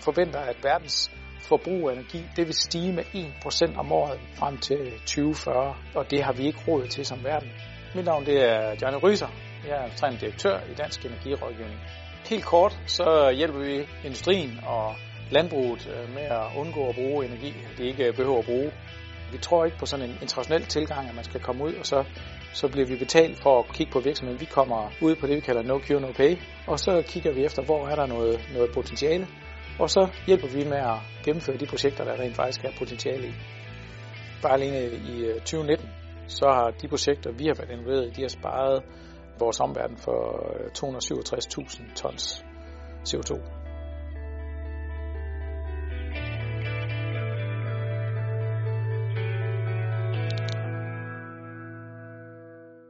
forventer, at verdens forbrug af energi, det vil stige med 1% om året frem til 2040, og det har vi ikke råd til som verden. Mit navn det er Johnny Ryser. Jeg er administrerende direktør i Dansk Energirådgivning. Helt kort, så hjælper vi industrien og landbruget øh, med at undgå at bruge energi, de ikke øh, behøver at bruge. Vi tror ikke på sådan en international tilgang, at man skal komme ud, og så, så bliver vi betalt for at kigge på virksomheden. Vi kommer ud på det, vi kalder no cure, no pay, og så kigger vi efter, hvor er der noget, noget potentiale, og så hjælper vi med at gennemføre de projekter, der rent faktisk er potentiale i. Bare alene i øh, 2019, så har de projekter, vi har været involveret i, de har sparet vores omverden for øh, 267.000 tons CO2.